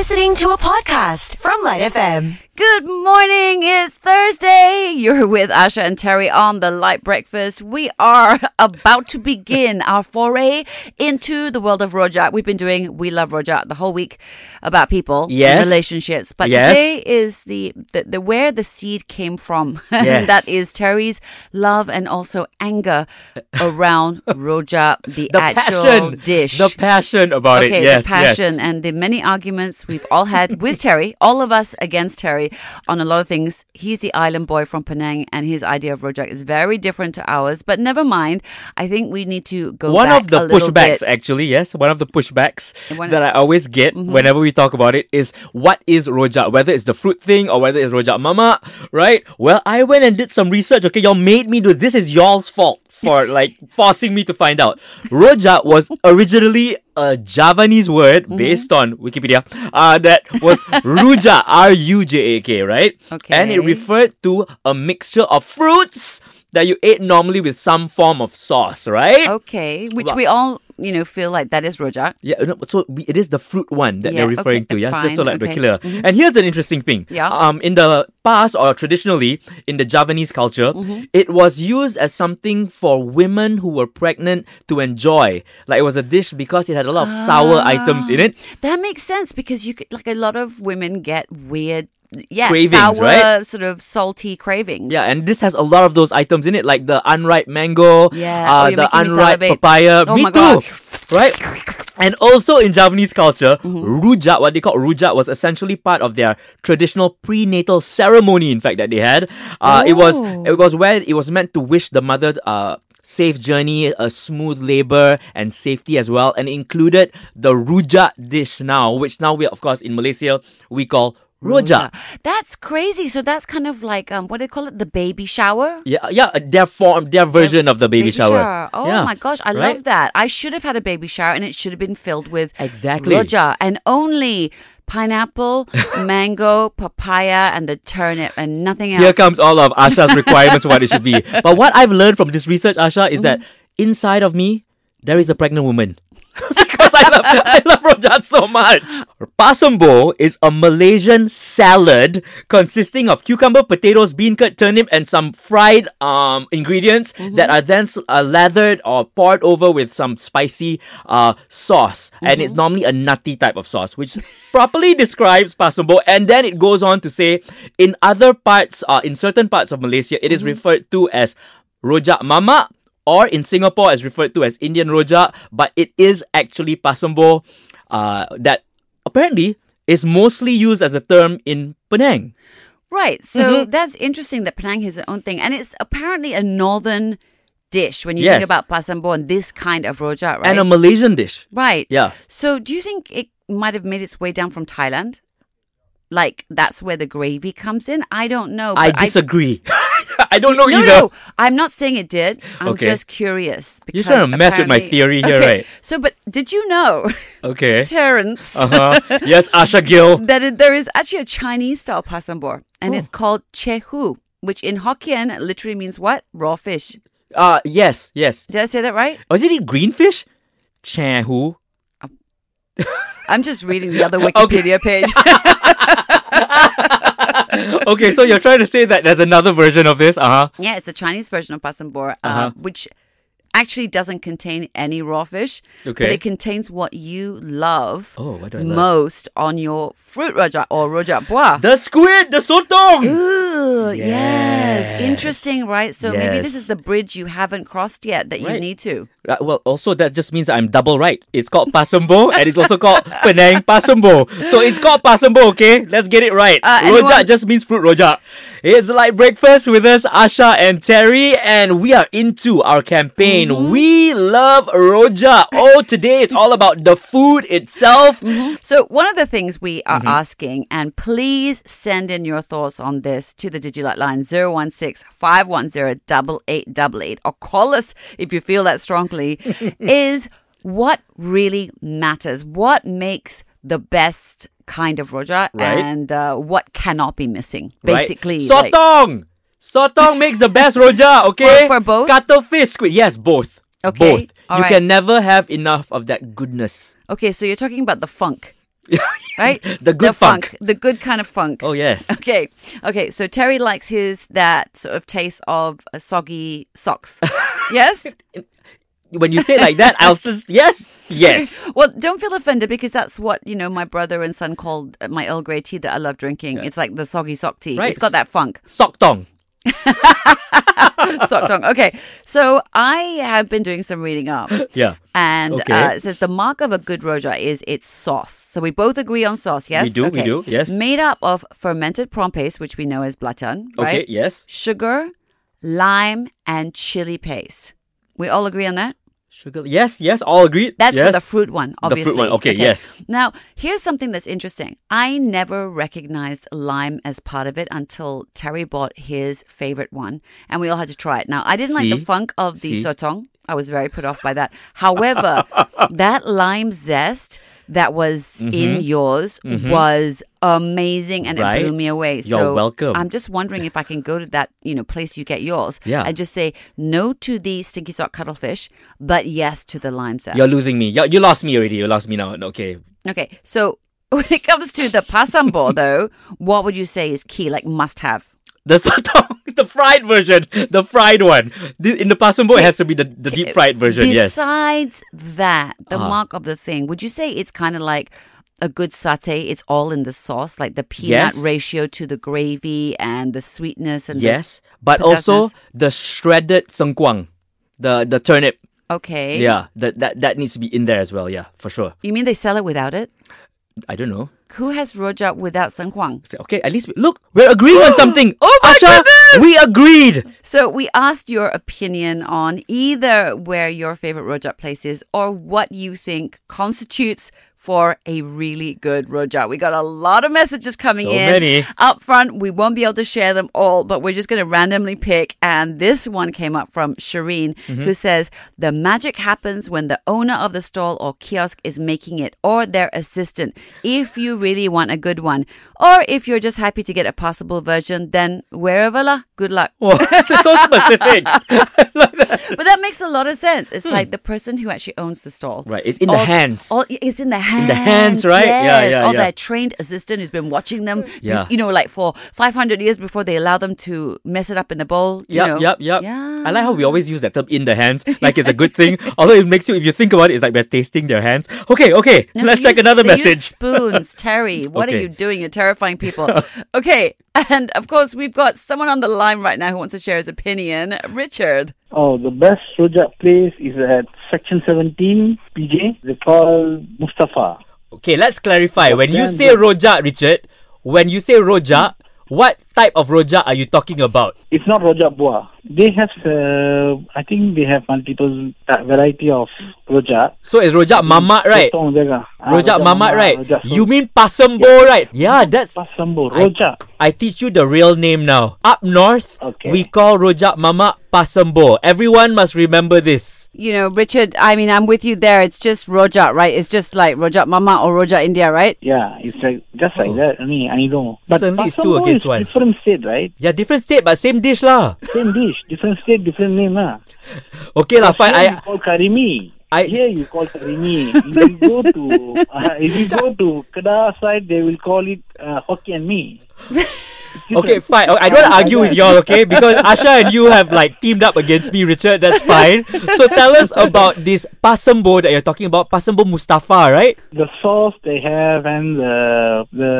listening to a podcast from Lite FM. Good morning. It's Thursday. You're with Asha and Terry on the Lite Breakfast. We are about to begin our foray into the world of Rojak. We've been doing We Love Rojak the whole week about people Yes. and relationships. But Yes. today is the, the, the where the seed came from. Yes. and that is Terry's love and also anger around Rojak, the, The actual passion, dish. the passion about okay, it. Yes, the passion and the many arguments we've all had with Terry, all of us against Terry on a lot of things. He's the island boy from Penang, and his idea of Rojak is very different to ours. But never mind. I think we need to go. One of the pushbacks, bit. actually, yes, one of the pushbacks One- that I always get Mm-hmm. whenever we talk about it is what is rojak? Whether it's the fruit thing or whether it's rojak mamak, right? Well, I went and did some research. Okay, y'all made me do this. Is y'all's fault for like forcing me to find out. Rojak was originally a Javanese word Mm-hmm. based on Wikipedia uh, that was rujak, R U J A K, right? Okay. And it referred to a mixture of fruits that you ate normally with some form of sauce, right? Okay, which Well- we all, you know, feel like that is Rojak. Yeah, no, so we, it is the fruit one that Yeah, they're referring okay, to. Yeah, just so fine, like the okay. killer. Mhm. And here's an interesting thing. Yeah. Um, in the past or traditionally in the Javanese culture, Mm-hmm. it was used as something for women who were pregnant to enjoy. Like it was a dish because it had a lot of sour items in it. That makes sense because you could, like, a lot of women get weird, yeah, Cravings, sour, right? sort of salty cravings. Yeah, and this has a lot of those items in it, like the unripe mango, Yeah. uh, Oh, the unripe papaya. Oh me too, God. right? And also in Javanese culture, Mm-hmm. rujak, what they call rujak, was essentially part of their traditional prenatal ceremony. In fact, that they had, uh, it was Oh. it was where it was meant to wish the mother uh, safe journey, a smooth labor, and safety as well, and included the rujak dish now, which now we of course in Malaysia we call rojak. That's crazy. So that's kind of like um, what do they call it? The baby shower. Yeah, yeah, their form, their version of the baby, shower. Oh Yeah, my gosh, I right? love that. I should have had a baby shower and it should have been filled with Exactly. rojak and only pineapple, mango, papaya, and the turnip and nothing else. Here comes all of Asha's requirements for what it should be. But what I've learned from this research, Asha, is that Mm-hmm. inside of me there is a pregnant woman. because I love I love rojak so much. Pasembur is a Malaysian salad consisting of cucumber, potatoes, bean curd, turnip, and some fried um ingredients Mm-hmm. that are then uh, lathered or poured over with some spicy uh sauce. And Mm-hmm. it's normally a nutty type of sauce, which properly describes Pasembur. And then it goes on to say, in other parts, uh, in certain parts of Malaysia, it is Mm-hmm. referred to as rojak mama or in Singapore as referred to as Indian rojak, but it is actually pasembur uh, that apparently is mostly used as a term in Penang. Right. So Mm-hmm. that's interesting that Penang has its own thing. And it's apparently a northern dish when you Yes. think about pasembur and this kind of rojak, right? And a Malaysian dish. right. Yeah. So do you think it might have made its way down from Thailand? Like that's where the gravy comes in? I don't know. I disagree. I don't know no, either. no, I'm not saying it did. I'm Okay. just curious. You're trying to mess with my theory here, Okay, right? So, but did you know, Okay. Terrence, Uh-huh. yes, Asha Gill. that it, there is actually a Chinese style pasembur, and Oh. it's called chehu, which in Hokkien literally means what? Raw fish. Uh yes, yes. Did I say that right? Oh, is it green fish? Chahu. I'm just reading the other Wikipedia page. okay, so you're trying to say that there's another version of this, uh-huh. yeah, it's the Chinese version of pasembur, uh, Uh-huh. which actually doesn't contain any raw fish, Okay. but it contains what you love Oh, what I love? most on your fruit rojak or rojak buah. The squid, the sotong. Ooh, yes. Yes. Interesting, right? So maybe this is the bridge you haven't crossed yet that you need to. Uh, well, also that just means I'm double right. It's called Pasembur and it's also called Penang Pasembur. So it's called Pasembur, okay? Let's get it right. Uh, rojak anyone- just means fruit rojak. It's like breakfast with us, Asha and Terry, and we are into our campaign. Mm-hmm. We love rojak. Oh, today it's all about the food itself. So one of the things we are Mm-hmm. asking, and please send in your thoughts on this to the Digilight line 016 510 8888 or call us if you feel that is what really matters? What makes the best kind of rojak Right. and uh, what cannot be missing? Right? Basically, like- Sotong! Sotong makes the best rojak, okay? For- for both? Cuttlefish, squid. Yes, both. Okay, Both. all you right. can never have enough of that goodness. okay, so you're talking about the funk. right? The good funk. The good kind of funk. Oh yes. Okay. Okay. So Terry likes his that sort of taste of uh, soggy socks. yes? When you say it like that, I'll just yes, yes. Well, don't feel offended because that's what, you know, my brother and son called uh, my Earl Grey tea that I love drinking. It's like the soggy sock tea. Right. It's got that funk. Sock tong. sock tongue. Okay. So I have been doing some reading up. Yeah. And Okay. uh, it says the mark of a good rojak is its sauce. So we both agree on sauce, yes? We do, we do, yes. Made up of fermented prawn paste, which we know as belacan, Okay. Yes. Sugar, lime, and chili paste. We all agree on that? Sugar. Yes. Yes. All agreed. That's yes. for the fruit one, obviously. The fruit one, okay, yes. Now, here's something that's interesting. I never recognized lime as part of it until Terry bought his favorite one, and we all had to try it. Now, I didn't like the funk of the See? sotong. I was very put off by that. However, that lime zest that was in yours was amazing and Mm-hmm. Right? it blew me away. You're so welcome. I'm just wondering if I can go to that, you know, place you get yours Yeah. and just say no to the stinky sock cuttlefish, but yes to the lime zest. You're losing me. You you lost me already. You lost me now. Okay. Okay, so when it comes to the pasembur, though, what would you say is key, like must have? The sotong, the fried version, the fried one. In the pasembur, it has to be the, the deep fried version. Yes. Besides that, the Ah. mark of the thing, would you say it's kind of like a good satay? It's all in the sauce, like the peanut Yes. ratio to the gravy and the sweetness and the- Yes, but also the shredded sengkuang, the the turnip. okay, Yeah, that that that needs to be in there as well. Yeah, for sure. You mean they sell it without it? I don't know. Who has rojak without sengkuang? Say, Okay, at least we, look, we're agreeing on something. Oh my Asha, goodness! We agreed. So we asked your opinion on either where your favorite rojak place is or what you think constitutes for a really good rojak. We got a lot of messages coming So in. many. Up front, we won't be able to share them all, but we're just going to randomly pick. And this one came up from Shireen, Mm-hmm. who says the magic happens when the owner of the stall or kiosk is making it, or their assistant. If you really want a good one, or if you're just happy to get a possible version, then wherever lah, good luck. It's so specific. But that makes a lot of sense. It's like the person who actually owns the stall. Hmm. Right, it's in the hands. All, it's in the hands. the hands, right? Yeah, Yes. yeah, Or yeah. their trained assistant who's been watching them, Yeah. you know, like for 500 years before they allow them to mess it up in the bowl. You Yep, know? yep, yep. Yeah. I like how we always use that term in the hands, like it's a good thing. Although it makes you, if you think about it, it's like we're tasting their hands. Okay, okay, No, let's check use- another message. spoons, Terry. What are you doing? You're terrifying people. okay. And of course, we've got someone on the line right now who wants to share his opinion. Richard. Oh, the best rojak place is at Section 17, PJ. They call Mustafa. Okay, let's clarify. When you say rojak, Richard, when you say rojak, what type of rojak are you talking about? It's not rojak buah. They have, uh, I think they have multiple uh, variety of rojak. So it's rojak mamak, right? Potong jaga. Ah, Rojak mamak, right? Rojak You mean pasembur, right? Yeah, that's. Pasembur, I- rojak. I teach you the real name now. Up north, Okay. we call rojak mamak pasembur. Everyone must remember this. You know, Richard, I mean, I'm with you there. It's just rojak, right? It's just like rojak mamak or rojak India, right? Yeah, it's like just like Oh. that. I mean, I know. But Suddenly it's two Pasambo against one. Different state, right? Yeah, different state but same dish lah. Same dish, different state, different name, lah. Okay lah, fine. Here you I call karimi. I- Here you call karimi. if you go to uh, if you go to Kedah side, they will call it uh, Hokkien mee. okay, fine. I don't want to argue with y'all, okay? Because Asha and you have like teamed up against me, Richard. That's fine. So tell us about this pasembur that you're talking about. Pasembur Mustafa, right? The sauce they have and the the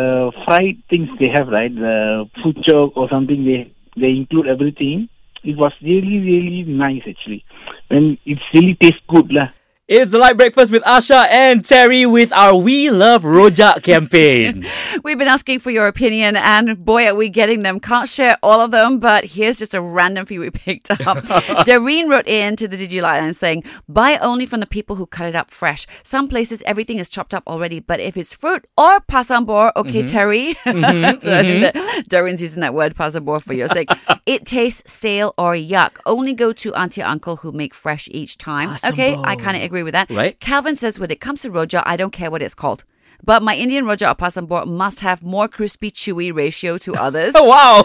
fried things they have, right? The food choke or something. They they include everything. It was really really nice actually. and it really tastes good lah. It's the Lite breakfast with Asha and Terry with our We Love Rojak campaign. We've been asking for your opinion, and boy, are we getting them. Can't share all of them, but here's just a random few we picked up. Doreen wrote in to the Did You Line saying, Buy only from the people who cut it up fresh. Some places, everything is chopped up already, but if it's fruit or pasembur, okay, mm-hmm. Terry. Mm-hmm, so I think mm-hmm. that Doreen's using that word pasembur for your sake. it tastes stale or yuck. Only go to auntie or uncle who make fresh each time. Okay, I kind of agree with that. Right. Calvin says, when it comes to rojak, I don't care what it's called. but my Indian Rojak or Pasembur must have more crispy, chewy ratio to others. Oh, wow.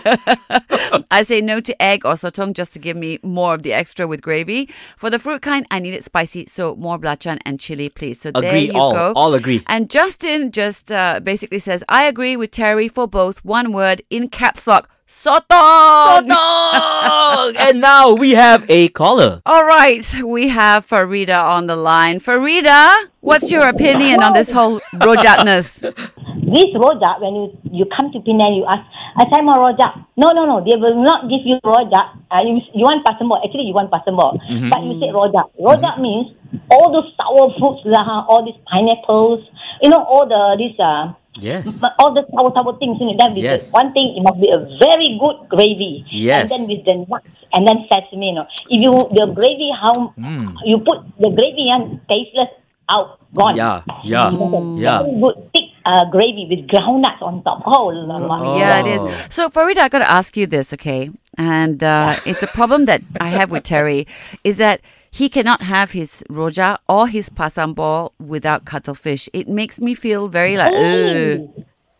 I say no to egg or sotong just to give me more of the extra with gravy. For the fruit kind, I need it spicy, so more belacan and chili, please. So there Agree, you all- go. all agree. And Justin just uh, basically says, I agree with Terry for both. One word in caps lock. Sotong! Sotong! and now we have a caller. All right, we have Farida on the line. Farida, what's your opinion on this whole rojakness? This rojak, when you, you come to Penang, you ask, I say more rojak. No, no, no, they will not give you rojak. Uh, you, you want pasembur. Actually, you want pasembur. But you say rojak. Rojak means all those sour fruits, lah, all these pineapples, you know, all the, these, uh, Yes. but all the sour, sour things in it. Then with Yes. one thing, it must be a very good gravy. Yes. And then with the nuts, and then sesame, you know. If you, the gravy, how, Mm. you put the gravy and tasteless out, gone. Yeah, yeah, yeah. Very good thick uh, gravy with groundnuts on top. Oh, lama. Yeah, it is. Oh. So, Farida, I got to ask you this, okay? And uh, it's a problem that I have with Terry is that he cannot have his rojak or his pasembur without cuttlefish. It makes me feel very like, ugh.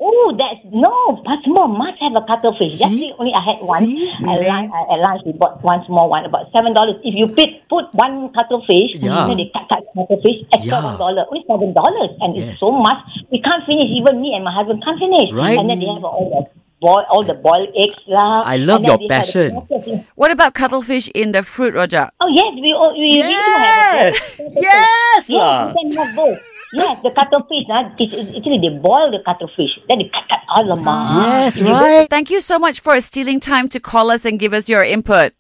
Oh, that's no. Pasmo must have a cuttlefish. Yesterday only I had one. At lunch, at lunch we bought one small one, about seven dollars. If you put put one cuttlefish, Yeah. then they cut cut cuttlefish extra Yeah. one dollar, only seven dollars, and Yes. it's so much. We can't finish. Even me and my husband can't finish. Right. And then they have all the boil, all the boiled eggs lah. I love your they have the passion. What about cuttlefish in the fruit rojak? Oh yes, we all, we, we do have. Yes! Yes! Yes, lah. we can have both. Yes, the cuttlefish. Nah, it's, it's, actually, they boil the cuttlefish. Then they cut, cut all the ah. Yes, right? Thank you so much for stealing time to call us and give us your input.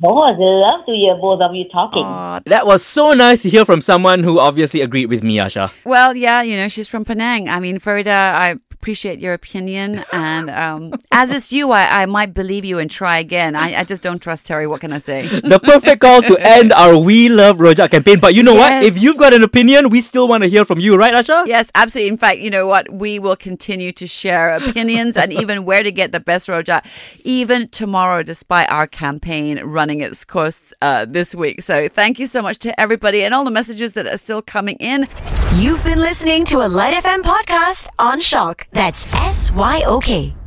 Of course, love to hear both of you talking. Aw, That was so nice to hear from someone who obviously agreed with me, Asha. Well, yeah, you know, she's from Penang. I mean, Farida, I appreciate your opinion. And um, as is you, I, I might believe you and try again. I, I just don't trust Terry. What can I say? The perfect call to end our We Love Rojak campaign. But you know what? If you've got an opinion, we still want to hear from you, right, Asha? Yes, absolutely. In fact, you know what? We will continue to share opinions and even where to get the best rojak, even tomorrow, despite our campaign running its course uh, this week. So thank you so much to everybody and all the messages that are still coming in. You've been listening to a Lite FM podcast on SYOK. That's S Y O K.